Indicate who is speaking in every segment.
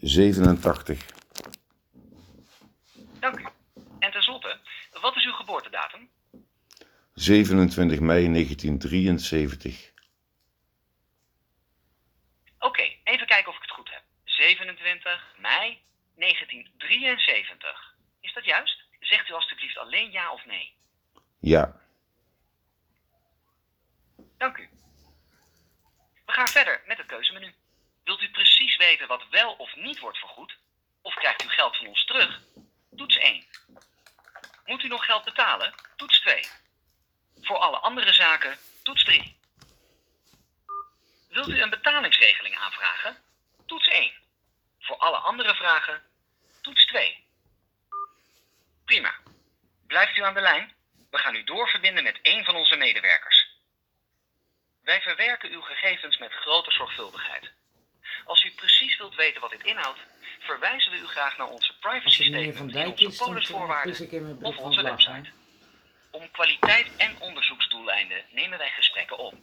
Speaker 1: 87.
Speaker 2: Dank u. En tenslotte, wat is uw geboortedatum?
Speaker 1: 27 mei 1973.
Speaker 2: Oké, even kijken of ik het goed heb. 27 mei 1973. Is dat juist? Zegt u alstublieft alleen ja of nee?
Speaker 1: Ja,
Speaker 2: Dank u. We gaan verder met het keuzemenu. Wilt u precies weten wat wel of niet wordt vergoed? Of krijgt u geld van ons terug? Toets 1. Moet u nog geld betalen? Toets 2. Voor alle andere zaken, toets 3. Wilt u een betalingsregeling aanvragen? Toets 1. Voor alle andere vragen, toets 2. Prima. Blijft u aan de lijn? We gaan u doorverbinden met een van onze medewerkers. Wij verwerken uw gegevens met grote zorgvuldigheid. Als u precies wilt weten wat dit inhoudt, verwijzen we u graag naar onze privacy statement in
Speaker 3: Dijk
Speaker 2: onze polisvoorwaarden of onze website. Om kwaliteit en onderzoeksdoeleinden nemen wij gesprekken op.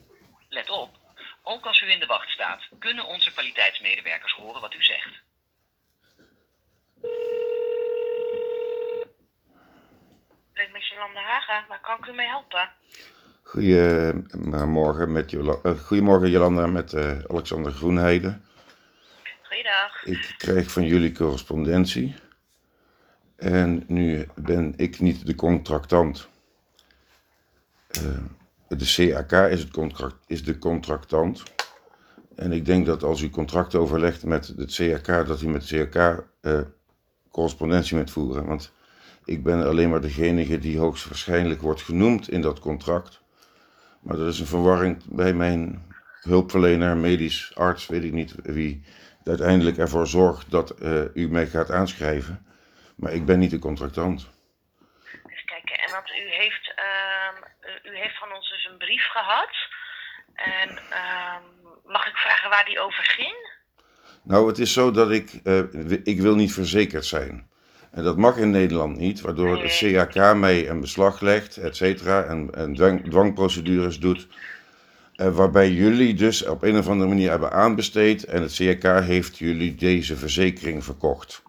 Speaker 2: Let op, ook als u in de wacht staat, kunnen onze kwaliteitsmedewerkers horen wat u zegt.
Speaker 4: Ik ben Jolanda Haga, waar kan ik u mee helpen?
Speaker 1: Goedemorgen, met Jola eh, Goedemorgen Jolanda met eh, Alexander Groenheide.
Speaker 4: Goeiedag.
Speaker 1: Ik krijg van jullie correspondentie. En nu ben ik niet de contractant. Eh, de CAK is, het contract, is de contractant. En ik denk dat als u contract overlegt met het CAK, dat u met het CAK correspondentie moet voeren. Want ik ben alleen maar degene die hoogstwaarschijnlijk wordt genoemd in dat contract. Maar er is een verwarring bij mijn hulpverlener, medisch arts, weet ik niet wie, uiteindelijk ervoor zorgt dat eh, u mij gaat aanschrijven. Maar ik ben niet de contractant.
Speaker 4: Even kijken. En want u heeft, ehm, u heeft van ons dus een brief gehad. En ehm, mag ik vragen waar die over ging?
Speaker 1: Nou, het is zo dat ik, eh, ik wil niet verzekerd zijn. En dat mag in Nederland niet, waardoor het CAK mij een beslag legt, et cetera, en, en dwang, dwangprocedures doet. eh, waarbij jullie dus op een of andere manier hebben aanbesteed en het CAK heeft jullie deze verzekering verkocht.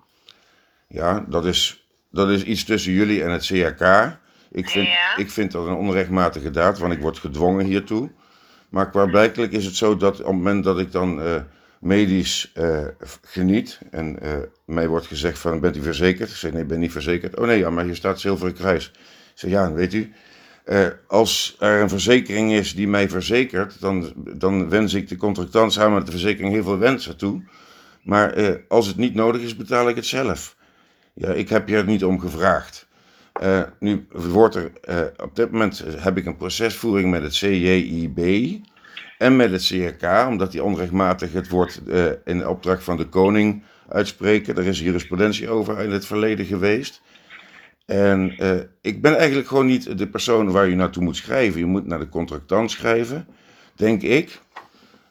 Speaker 1: Ja, dat is, dat is iets tussen jullie en het CAK. Ik vind,
Speaker 4: Ja.
Speaker 1: ik vind dat een onrechtmatige daad, want ik word gedwongen hiertoe. Maar klaarblijkelijk is het zo dat op het moment dat ik dan eh, medisch eh, geniet en eh, mij wordt gezegd van bent u verzekerd? Ik zeg nee, ik ben niet verzekerd. Oh nee, ja, maar hier staat Zilveren Kruis. Ik zeg ja, weet u, eh, als er een verzekering is die mij verzekert, dan, dan wens ik de contractant samen met de verzekering heel veel wensen toe. Maar als het niet nodig is, betaal ik het zelf. Ja, ik heb je er niet om gevraagd. Nu wordt er, op dit moment heb ik een procesvoering met het CJIB en met het CRK, omdat die onrechtmatig het woord eh, in opdracht van de koning uitspreken. Er is jurisprudentie over in het verleden geweest. En eh, ik ben eigenlijk gewoon niet de persoon waar je naartoe moet schrijven. Je moet naar de contractant schrijven, denk ik.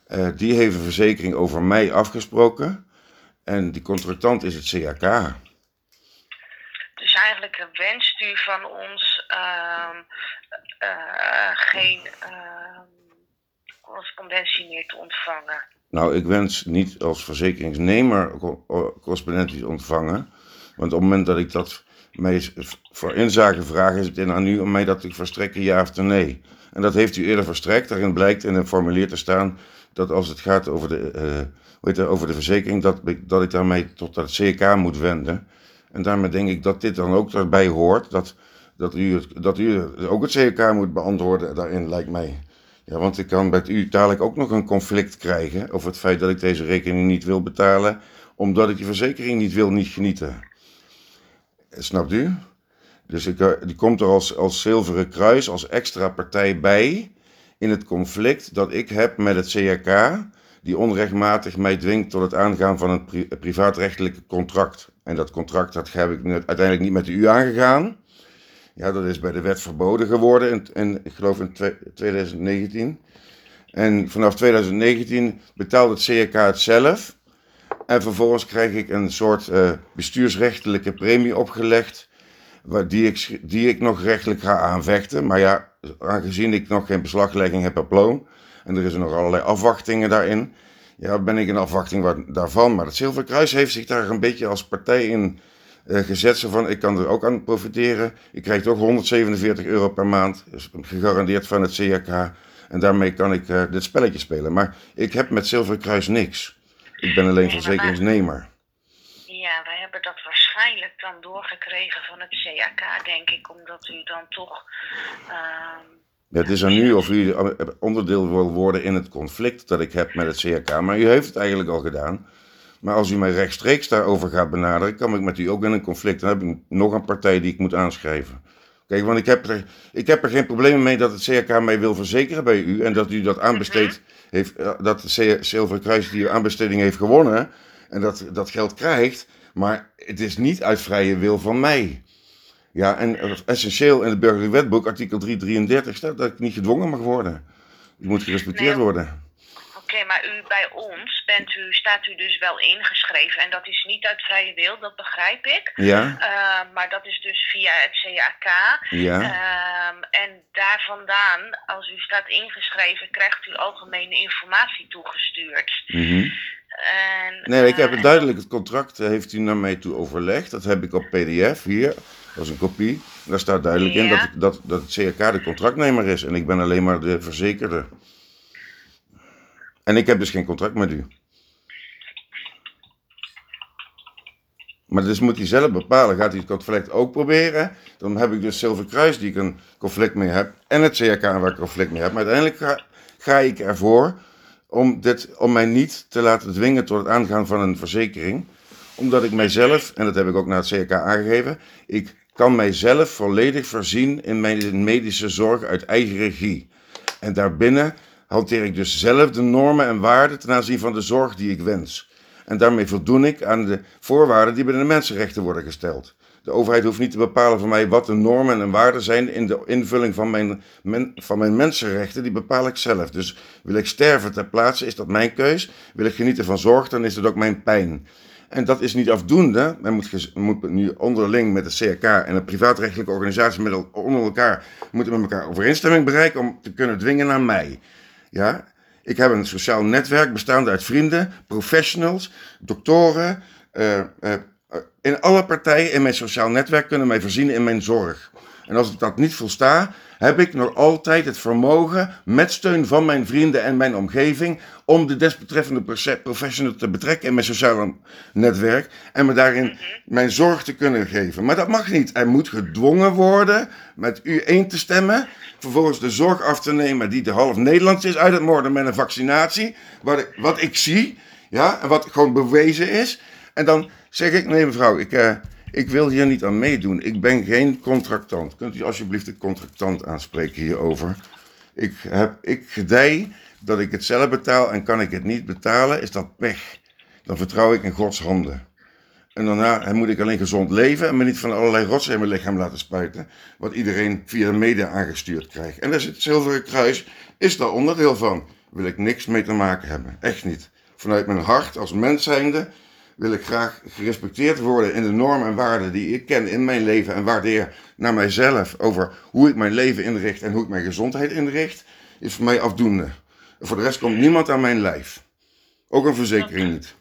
Speaker 1: Eh, die heeft een verzekering over mij afgesproken. En die contractant is het CRK.
Speaker 4: Dus eigenlijk wenst u van ons ehm, eh, geen ehm, correspondentie meer te ontvangen.
Speaker 1: Nou, ik wens niet als verzekeringsnemer correspondentie te ontvangen. Want op het moment dat ik dat mij voor inzage vraag, is het in aan u om mij dat te verstrekken, ja of nee. En dat heeft u eerder verstrekt. Daarin blijkt in een formulier te staan dat als het gaat over de, eh, over de verzekering, dat, dat ik daarmee tot het CK moet wenden. En daarmee denk ik dat dit dan ook erbij hoort. Dat, dat, u, dat u ook het CK moet beantwoorden daarin, lijkt mij. Ja, want ik kan met u dadelijk ook nog een conflict krijgen over het feit dat ik deze rekening niet wil betalen, omdat ik die verzekering niet wil niet genieten. Snapt u? Dus ik, eh, die komt er als, als zilveren kruis, als extra partij bij in het conflict dat ik heb met het CRK, die onrechtmatig mij dwingt tot het aangaan van een pri privaatrechtelijk contract. En dat contract dat heb ik uiteindelijk niet met u aangegaan. Ja, dat is bij de wet verboden geworden, in, ik geloof in twe- 2019. En vanaf 2019 betaalt het CRK het zelf. En vervolgens krijg ik een soort eh, bestuursrechtelijke premie opgelegd, waar, die, ik, die ik nog rechtelijk ga aanvechten. Maar ja, aangezien ik nog geen beslaglegging heb op loon, en er is nog allerlei afwachtingen daarin, Ja, ben ik in afwachting wa- daarvan. Maar het Zilveren Kruis heeft zich daar een beetje als partij in gezet. Zo van, ik kan er ook aan profiteren. Ik krijg toch 147 euro per maand. Dus gegarandeerd van het CHK. En daarmee kan ik eh, dit spelletje spelen. Maar ik heb met Zilveren Kruis niks. Ik ben alleen
Speaker 4: Nee,
Speaker 1: verzekeringsnemer.
Speaker 4: Ja, wij hebben dat waarschijnlijk dan doorgekregen van het CAK, denk ik, omdat u dan toch. ehm,
Speaker 1: Ja, het is aan u of u onderdeel wil worden in het conflict dat ik heb met het CHK. Maar u heeft het eigenlijk al gedaan. Maar als u mij rechtstreeks daarover gaat benaderen, kan ik met u ook in een conflict. Dan heb ik nog een partij die ik moet aanschrijven. Kijk, want ik heb, er, ik heb er geen probleem mee dat het CHK mij wil verzekeren bij u. En dat u dat aanbesteed heeft, eh, dat de Zilveren Kruis die aanbesteding heeft gewonnen. En dat dat geld krijgt. Maar het is niet uit vrije wil van mij. Ja, en eh, essentieel in het burgerlijk wetboek, artikel 333, staat dat ik niet gedwongen mag worden. Ik moet gerespecteerd
Speaker 4: Nee,
Speaker 1: worden.
Speaker 4: Oké, maar u bij ons bent u, staat u dus wel ingeschreven en dat is niet uit vrije wil, dat begrijp ik.
Speaker 1: Ja,
Speaker 4: Eh, maar dat is dus via het CAK.
Speaker 1: ja.
Speaker 4: Ehm, en daar vandaan, als u staat ingeschreven, krijgt u algemene informatie toegestuurd.
Speaker 1: mhm.
Speaker 4: En,
Speaker 1: Nee, ik heb
Speaker 4: eh,
Speaker 1: het duidelijk, het contract heeft u naar mij toe overlegd. Dat heb ik op PDF hier, dat is een kopie. Daar staat duidelijk in dat, dat, dat het CHK de contractnemer is en ik ben alleen maar de verzekerde. En ik heb dus geen contract met u. Maar dus moet hij zelf bepalen. Gaat hij het conflict ook proberen? Dan heb ik dus Zilver Kruis die ik een conflict mee heb. En het CHK waar ik een conflict mee heb. Maar uiteindelijk ga, ik ervoor om, dit, om mij niet te laten dwingen tot het aangaan van een verzekering. Omdat ik mijzelf, en dat heb ik ook naar het CHK aangegeven, ik kan mijzelf volledig voorzien in mijn medische zorg uit eigen regie. En daarbinnen hanteer ik dus zelf de normen en waarden ten aanzien van de zorg die ik wens. En daarmee voldoen ik aan de voorwaarden die binnen de mensenrechten worden gesteld. De overheid hoeft niet te bepalen voor mij wat de normen en waarden zijn in de invulling van mijn, van mijn mensenrechten. Die bepaal ik zelf. Dus wil ik sterven ter plaatse, is dat mijn keus. Wil ik genieten van zorg, dan is dat ook mijn pijn. En dat is niet afdoende. Men moet, nu onderling met de CRK en een privaatrechtelijke organisatie met el- onder elkaar moeten met elkaar overeenstemming bereiken om te kunnen dwingen naar mij. Ja, ik heb een sociaal netwerk bestaande uit vrienden, professionals, doktoren. eh, eh, in alle partijen in mijn sociaal netwerk kunnen mij voorzien in mijn zorg. En als ik dat niet volsta, heb ik nog altijd het vermogen, met steun van mijn vrienden en mijn omgeving, om de desbetreffende professional te betrekken in mijn sociale netwerk en me daarin mijn zorg te kunnen geven. Maar dat mag niet. Er moet gedwongen worden met u één te stemmen, vervolgens de zorg af te nemen die de half Nederlands is uit het moorden met een vaccinatie, wat ik, wat ik zie, ja, en wat gewoon bewezen is. En dan zeg ik, nee mevrouw, ik, eh, ik wil hier niet aan meedoen. Ik ben geen contractant. Kunt u alsjeblieft de contractant aanspreken hierover? Ik, heb, ik gedij dat ik het zelf betaal en kan ik het niet betalen, is dat pech. Dan vertrouw ik in Gods handen. En daarna moet ik alleen gezond leven en me niet van allerlei rotsen in mijn lichaam laten spuiten. Wat iedereen via de media aangestuurd krijgt. En daar zit het Zilveren Kruis, is daar onderdeel van. Wil ik niks mee te maken hebben. Echt niet. Vanuit mijn hart als mens zijnde wil ik graag gerespecteerd worden in de normen en waarden die ik ken in mijn leven. En waardeer naar mijzelf over hoe ik mijn leven inricht en hoe ik mijn gezondheid inricht. Is voor mij afdoende. Voor de rest komt niemand aan mijn lijf. Ook een verzekering niet.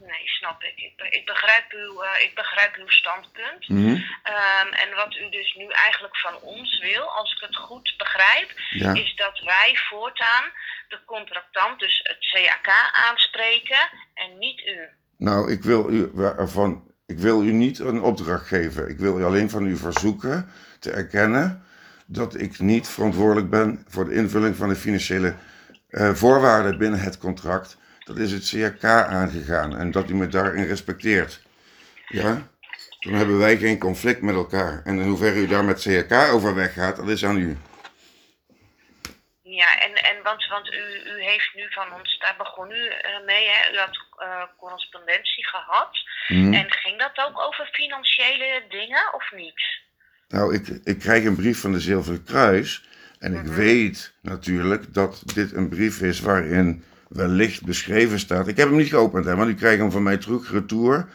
Speaker 4: Nee, snap ik. Ik, ik, begrijp, uw, eh, ik begrijp uw standpunt.
Speaker 1: Mhm.
Speaker 4: Ehm, en wat u dus nu eigenlijk van ons wil, als ik het goed begrijp,
Speaker 1: Ja.
Speaker 4: is dat wij voortaan de contractant, dus het CAK, aanspreken en niet u.
Speaker 1: Nou, ik wil, u, ervan, ik wil u niet een opdracht geven. Ik wil alleen van u verzoeken te erkennen dat ik niet verantwoordelijk ben voor de invulling van de financiële eh, voorwaarden binnen het contract. Dat is het CRK aangegaan en dat u me daarin respecteert. Ja? Dan hebben wij geen conflict met elkaar. En in hoeverre u daar met CRK over weggaat, dat is aan u.
Speaker 4: Ja, en, en want, want u, u heeft nu van ons, daar begon u eh, mee, hè? u had eh, correspondentie gehad.
Speaker 1: Mhm.
Speaker 4: En ging dat ook over financiële dingen of niet?
Speaker 1: Nou, ik, ik krijg een brief van de Zilveren Kruis. En ik weet natuurlijk dat dit een brief is waarin wellicht beschreven staat. Ik heb hem niet geopend, hè, want u krijgt hem van mij terug, retour.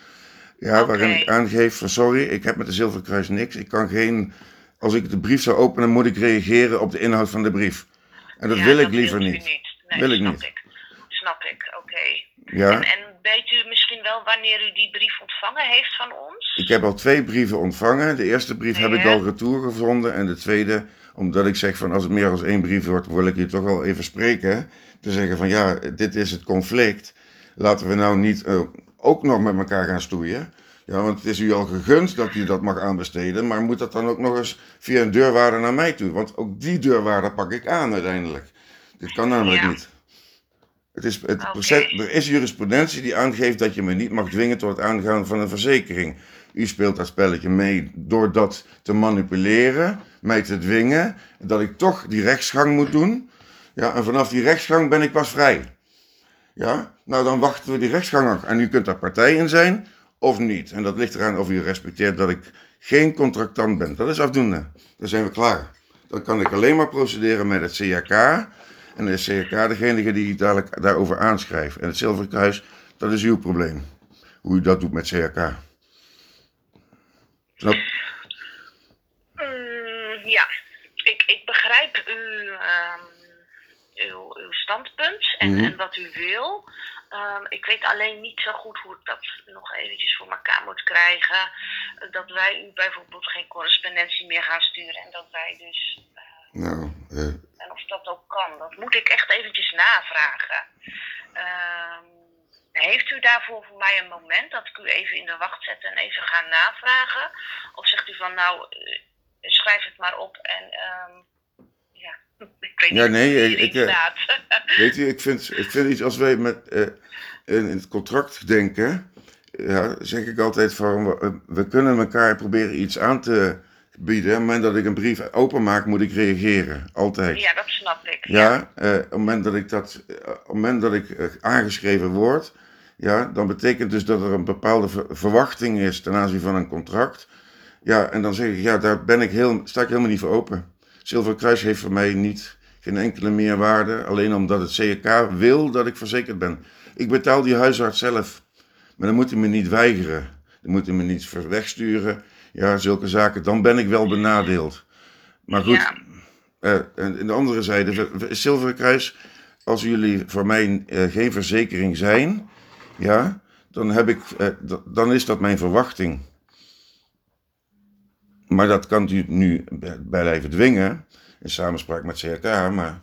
Speaker 1: Ja, waarin ik aangeef van sorry, ik heb met de Zilveren Kruis niks. Ik kan geen, als ik de brief zou openen, moet ik reageren op de inhoud van de brief. En dat
Speaker 4: Ja,
Speaker 1: wil ik liever
Speaker 4: u
Speaker 1: niet.
Speaker 4: Nee,
Speaker 1: Wil ik
Speaker 4: snap
Speaker 1: niet.
Speaker 4: Ik. Snap ik, oké. Oké.
Speaker 1: Ja,
Speaker 4: En, en weet u misschien wel wanneer u die brief ontvangen heeft van ons?
Speaker 1: ik heb al twee brieven ontvangen. De eerste brief heb ik al retour gevonden. En de tweede, omdat ik zeg van als het meer dan één brief wordt, wil ik je toch wel even spreken. Te zeggen van ja, dit is het conflict. Laten we nou niet eh, ook nog met elkaar gaan stoeien. Ja, want het is u al gegund dat u dat mag aanbesteden. Maar moet dat dan ook nog eens via een deurwaarder naar mij toe? Want ook die deurwaarder pak ik aan uiteindelijk. Dit kan namelijk
Speaker 4: Ja.
Speaker 1: niet. Het is, het proces, er is jurisprudentie die aangeeft dat je me niet mag dwingen tot het aangaan van een verzekering. U speelt dat spelletje mee door dat te manipuleren, mij te dwingen, dat ik toch die rechtsgang moet doen. Ja, en vanaf die rechtsgang ben ik pas vrij. Ja, nou dan wachten we die rechtsgang af. En u kunt daar partij in zijn of niet. En dat ligt eraan of u respecteert dat ik geen contractant ben. Dat is afdoende. Dan zijn we klaar. Dan kan ik alleen maar procederen met het CAK. En is CAK degene die dadelijk daarover aanschrijft. En het Zilveren Kruis, dat is uw probleem. Hoe u dat doet met. Snap?
Speaker 4: Mm, ja, ik, ik begrijp uw, ehm, uw, uw standpunt en,
Speaker 1: Mhm.
Speaker 4: en wat u wil. Ehm, ik weet alleen niet zo goed hoe ik dat nog eventjes voor elkaar moet krijgen. Dat wij u bijvoorbeeld geen correspondentie meer gaan sturen en dat wij dus... eh,
Speaker 1: Nou, eh,
Speaker 4: en of dat ook kan, dat moet ik echt eventjes navragen. Ehm, heeft u daarvoor voor mij een moment dat ik u even in de wacht zet en even ga navragen? Of zegt u van nou, eh, schrijf het maar op en ehm, ja, ik weet
Speaker 1: Ja,
Speaker 4: niet
Speaker 1: nee, ik- eh. Weet u, ik vind, ik vind iets als wij met eh, in het contract denken, ja, zeg ik altijd van, we, we kunnen elkaar proberen iets aan te bieden. Op het moment dat ik een brief openmaak, moet ik reageren. Altijd.
Speaker 4: ja, dat snap ik.
Speaker 1: Ja, eh, op het moment dat ik, dat, eh, op het moment dat ik eh, aangeschreven word, ja, dan betekent dus dat er een bepaalde ver- verwachting is ten aanzien van een contract. Ja, en dan zeg ik, ja, daar ben ik heel, sta ik helemaal niet voor open. Zilveren Kruis heeft voor mij niet, geen enkele meerwaarde, alleen omdat het CEK wil dat ik verzekerd ben. Ik betaal die huisarts zelf, maar dan moet hij me niet weigeren. Dan moet hij me niet wegsturen. Ja, zulke zaken, dan ben ik wel benadeeld. Maar goed,
Speaker 4: Ja.
Speaker 1: eh, en in de andere zijde, Zilveren Kruis, als jullie voor mij eh, geen verzekering zijn, ja, dan, heb ik, eh, dan is dat mijn verwachting. Maar dat kan u nu bij blijven dwingen, in samenspraak met CRK, maar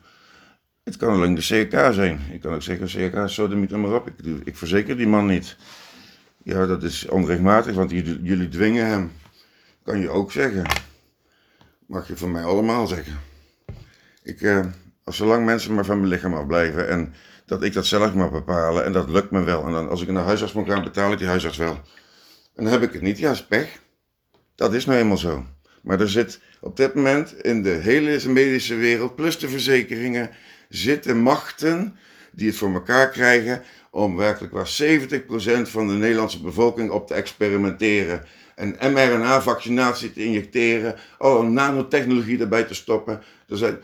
Speaker 1: het kan alleen de CRK zijn. Ik kan ook zeggen, CRK, zo de maar op, ik, ik verzeker die man niet. Ja, dat is onrechtmatig, want jullie dwingen hem. Kan je ook zeggen. Mag je van mij allemaal zeggen. Ik, eh, als zolang mensen maar van mijn lichaam afblijven en dat ik dat zelf mag bepalen en dat lukt me wel. En dan als ik naar huisarts moet gaan, betaal ik die huisarts wel. En dan heb ik het niet, ja, pech. Dat is nou eenmaal zo. Maar er zit op dit moment in de hele medische wereld, plus de verzekeringen, zitten machten die het voor elkaar krijgen om werkelijk waar 70% van de Nederlandse bevolking op te experimenteren. En mRNA-vaccinatie te injecteren, oh, nanotechnologie erbij te stoppen. Er zijn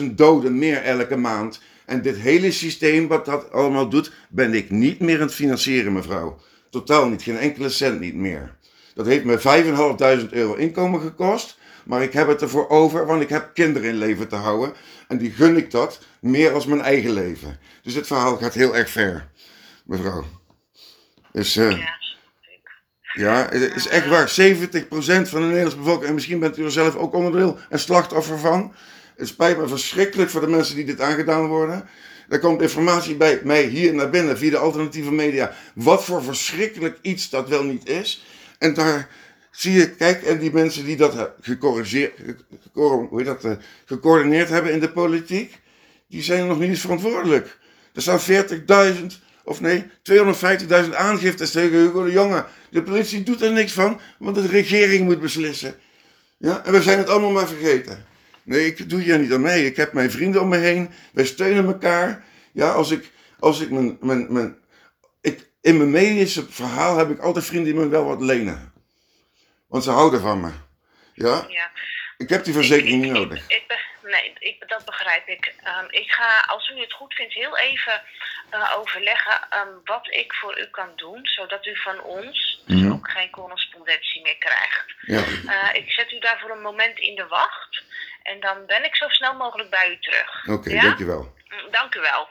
Speaker 1: 40.000 doden meer elke maand. En dit hele systeem wat dat allemaal doet, ben ik niet meer aan het financieren, mevrouw. Totaal niet, geen enkele cent niet meer. Dat heeft me 5.500 euro inkomen gekost. Maar ik heb het ervoor over, want ik heb kinderen in leven te houden. En die gun ik dat meer als mijn eigen leven. Dus het verhaal gaat heel erg ver, mevrouw. Dus
Speaker 4: ik.
Speaker 1: Ja, het is echt waar. 70% van de Nederlandse bevolking, en misschien bent u er zelf ook onderdeel en slachtoffer van. Het spijt me verschrikkelijk voor de mensen die dit aangedaan worden. Er komt informatie bij mij hier naar binnen via de alternatieve media. Wat voor verschrikkelijk iets dat wel niet is. En daar zie je, kijk, en die mensen die dat eh, gecorrigeerd, gecor- hoe dat, eh, gecoördineerd hebben in de politiek, die zijn nog niet eens verantwoordelijk. Er staan 40.000, of nee, 250.000 aangiftes tegen Hugo de Jonge. De politie doet er niks van, want de regering moet beslissen. Ja, en we zijn het allemaal maar vergeten. Nee, ik doe hier niet aan mee. Ik heb mijn vrienden om me heen. Wij steunen elkaar. Ja, als ik, als ik mijn, mijn, mijn ik, in mijn medische verhaal heb ik altijd vrienden die me wel wat lenen. Want ze houden van me. Ja,
Speaker 4: Ja.
Speaker 1: ik heb die verzekering niet
Speaker 4: ik-
Speaker 1: nodig.
Speaker 4: Ik, nee, ik, dat begrijp ik. Ehm, ik ga, als u het goed vindt, heel even eh, overleggen ehm, wat ik voor u kan doen, zodat u van ons dus
Speaker 1: Mhm.
Speaker 4: ook geen correspondentie meer krijgt.
Speaker 1: Ja,
Speaker 4: Eh, ik zet u daar voor een moment in de wacht en dan ben ik zo snel mogelijk bij u terug.
Speaker 1: oké,
Speaker 4: ja?
Speaker 1: dankjewel.
Speaker 4: Mm, Dank u wel.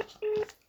Speaker 4: Thank you.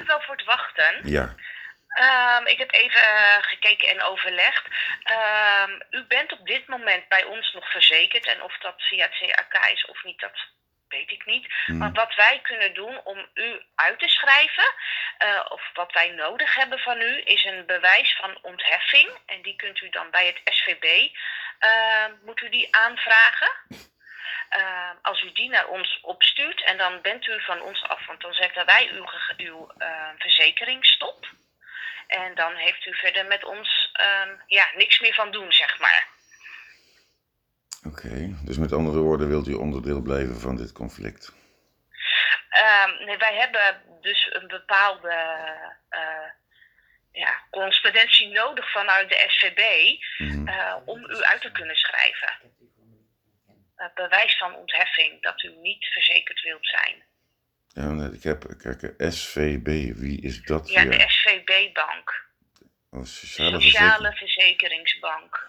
Speaker 4: U wel voor het wachten.
Speaker 1: Ja,
Speaker 4: Ehm, ik heb even eh, gekeken en overlegd. Ehm, u bent op dit moment bij ons nog verzekerd. En of dat via het CAK is of niet, dat weet ik niet. Maar wat wij kunnen doen om u uit te schrijven, eh, of wat wij nodig hebben van u, is een bewijs van ontheffing. En die kunt u dan bij het SVB, ehm, moet u die aanvragen. Ehm, als u die naar ons opstuurt en dan bent u van ons af, want dan zetten wij uw, uw eh, verzekering stop. En dan heeft u verder met ons ehm, ja, niks meer van doen, zeg maar.
Speaker 1: oké. Dus met andere woorden wilt u onderdeel blijven van dit conflict.
Speaker 4: Ehm, nee, wij hebben dus een bepaalde eh, ja, correspondentie nodig vanuit de SVB
Speaker 1: Mhm.
Speaker 4: eh, om u uit te kunnen schrijven.
Speaker 3: Ik heb die van de-
Speaker 4: Eh, bewijs van ontheffing dat u niet verzekerd wilt zijn.
Speaker 1: Ja, ik heb, kijk, SVB, wie is dat?
Speaker 4: Ja,
Speaker 1: weer?
Speaker 4: de SVB-bank.
Speaker 1: Oh, sociale,
Speaker 4: Sociale
Speaker 1: verzekering.
Speaker 4: Verzekeringsbank.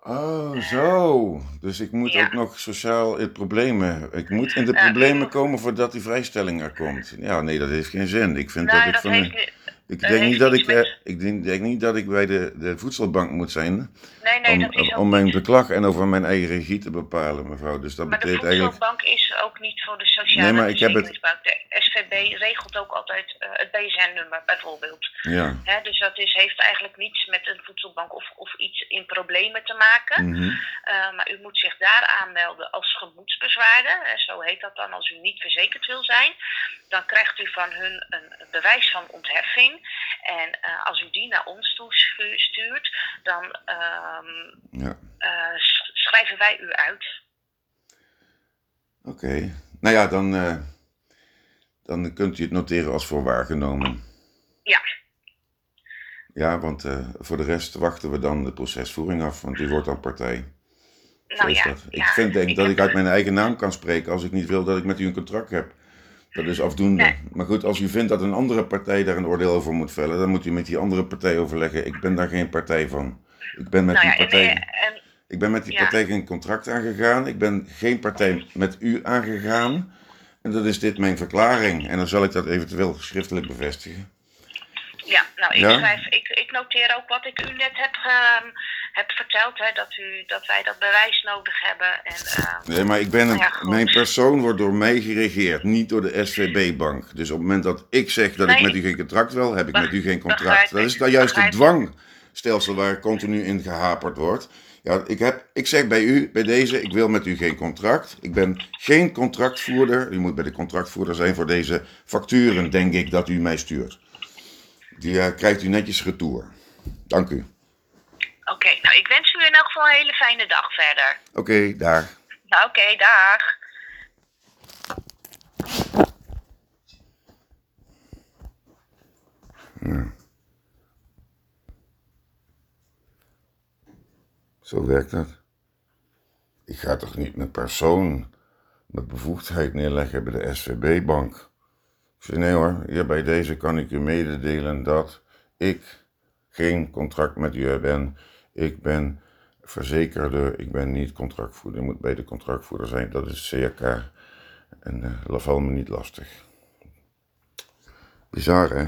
Speaker 1: Oh, zo. Dus ik moet
Speaker 4: Ja.
Speaker 1: ook nog sociaal in problemen. Ik moet in de
Speaker 4: Ja,
Speaker 1: problemen komen voordat die vrijstelling er komt. Ja, nee, dat heeft geen zin. Ik vind
Speaker 4: Nou,
Speaker 1: dat ik
Speaker 4: dat
Speaker 1: van
Speaker 4: heeft
Speaker 1: Ik
Speaker 4: Dat
Speaker 1: denk, niet dat ik,
Speaker 4: met-
Speaker 1: eh, ik denk, denk niet dat ik bij de, de voedselbank moet zijn
Speaker 4: Nee, nee,
Speaker 1: om,
Speaker 4: dat is ook
Speaker 1: om mijn
Speaker 4: niet.
Speaker 1: beklag en over mijn eigen regie te bepalen, mevrouw. Dus dat
Speaker 4: Maar de
Speaker 1: betekent eigenlijk...
Speaker 4: voedselbank is ook niet voor de sociale
Speaker 1: Nee, maar ik heb het-.
Speaker 4: De SVB regelt ook altijd eh, het BSN-nummer bijvoorbeeld.
Speaker 1: Ja.
Speaker 4: Hè, dus dat is, heeft eigenlijk niets met een voedselbank of, of iets in problemen te maken. Eh, maar u moet zich daar aanmelden als gemoedsbezwaarder. Hè, zo heet dat dan als u niet verzekerd wil zijn. Dan krijgt u van hun een bewijs van ontheffing. En eh, als u die naar ons toestuurt, dan ehm,
Speaker 1: ja.
Speaker 4: eh, sch- schrijven wij u uit.
Speaker 1: Oké. Nou ja, dan, eh, dan kunt u het noteren als voor waargenomen.
Speaker 4: Ja.
Speaker 1: Ja, want voor de rest wachten we dan de procesvoering af, want u wordt dan partij.
Speaker 4: Nou ja.
Speaker 1: Ik
Speaker 4: ja,
Speaker 1: vind denk dat ik uit mijn eigen naam kan spreken als ik niet wil dat ik met u een contract heb. Dat is afdoende.
Speaker 4: Nee.
Speaker 1: Maar goed, als u vindt dat een andere partij daar een oordeel over moet vellen, dan moet u met die andere partij overleggen. Ik ben daar geen partij van. Ik ben met
Speaker 4: nou
Speaker 1: die
Speaker 4: ja,
Speaker 1: partij.
Speaker 4: en,
Speaker 1: Ik ben met die
Speaker 4: Ja.
Speaker 1: partij geen contract aangegaan. Ik ben geen partij met u aangegaan. En dat is dit mijn verklaring. En dan zal ik dat eventueel schriftelijk bevestigen.
Speaker 4: ja, nou, ik,
Speaker 1: Ja?
Speaker 4: schrijf, ik, ik noteer ook wat ik u net heb, ehm, heb verteld. Hè, dat, u, dat wij dat bewijs nodig hebben. En, ehm,
Speaker 1: Nee, maar ik ben een,
Speaker 4: Ja, goed.
Speaker 1: mijn persoon wordt door mij geregeerd, niet door de SVB-bank. Dus op het moment dat ik zeg dat ik met u geen contract wil, heb ik met u geen contract. Dat is nou juist het dwangstelsel waar continu in gehaperd wordt. Ja, ik, heb, ik zeg bij u, bij deze, ik wil met u geen contract. Ik ben geen contractvoerder. U moet bij de contractvoerder zijn voor deze facturen, denk ik, dat u mij stuurt. Die eh, krijgt u netjes retour. Dank u.
Speaker 4: Oké, nou ik wens u in elk geval een hele fijne dag verder.
Speaker 1: Oké, daar.
Speaker 4: Nou, oké, dag.
Speaker 1: Zo werkt dat. Ik ga toch niet mijn persoon met bevoegdheid neerleggen bij de SVB-bank. Ik zei, nee hoor, hier bij deze kan ik u mededelen dat ik geen contract met u heb. Ik ben verzekerde, ik ben niet contractvoerder. Ik moet bij de contractvoerder zijn, dat is CRK. En valt me niet lastig. Bizar hè?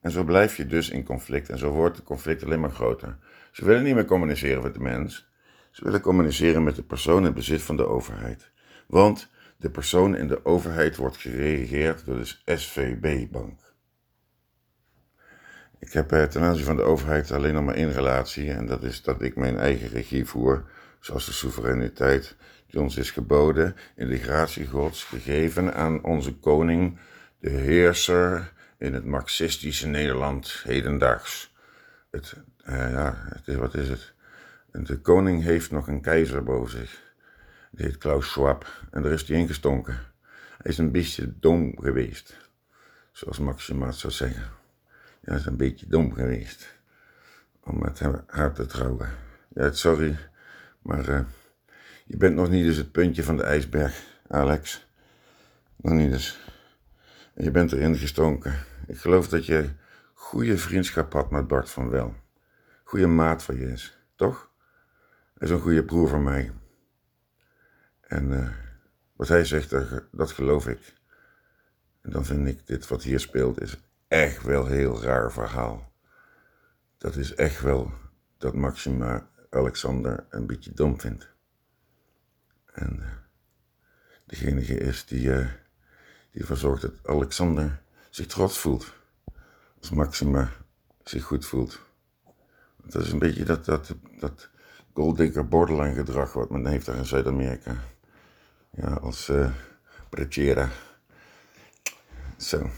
Speaker 1: En zo blijf je dus in conflict. En zo wordt het conflict alleen maar groter. Ze willen niet meer communiceren met de mens. Ze willen communiceren met de persoon in bezit van de overheid. Want de persoon in de overheid wordt geregeerd door de SVB-bank. Ik heb eh, ten aanzien van de overheid alleen nog maar één relatie. En dat is dat ik mijn eigen regie voer. Zoals de soevereiniteit die ons is geboden. In de gratie gods gegeven aan onze koning, de heerser in het marxistische Nederland hedendaags. Het, eh, ja, wat is het? De koning heeft nog een keizer boven zich. Die heet Klaus Schwab. En daar is hij ingestonken. Hij is een beetje dom geweest. Zoals Maxima het zou zeggen. Hij is een beetje dom geweest. Om met haar te trouwen. Ja, sorry. Maar eh, je bent nog niet eens het puntje van de ijsberg, Alex. Nog niet eens. En je bent erin gestonken. Ik geloof dat je goede vriendschap had met Bart van Wel. Goede maat van je is, toch? Hij is een goede broer van mij. En eh, wat hij zegt, dat, dat geloof ik. En dan vind ik dit wat hier speelt, is echt wel heel raar verhaal. Dat is echt wel dat Maxima Alexander een beetje dom vindt. En eh, degene is die, eh, die ervoor zorgt dat Alexander zich trots voelt. Als Maxima zich goed voelt. Dat is een beetje dat, dat, dat golddigger borderline gedrag wat men heeft daar in Zuid-Amerika. Ja, als eh Brechera. Zo.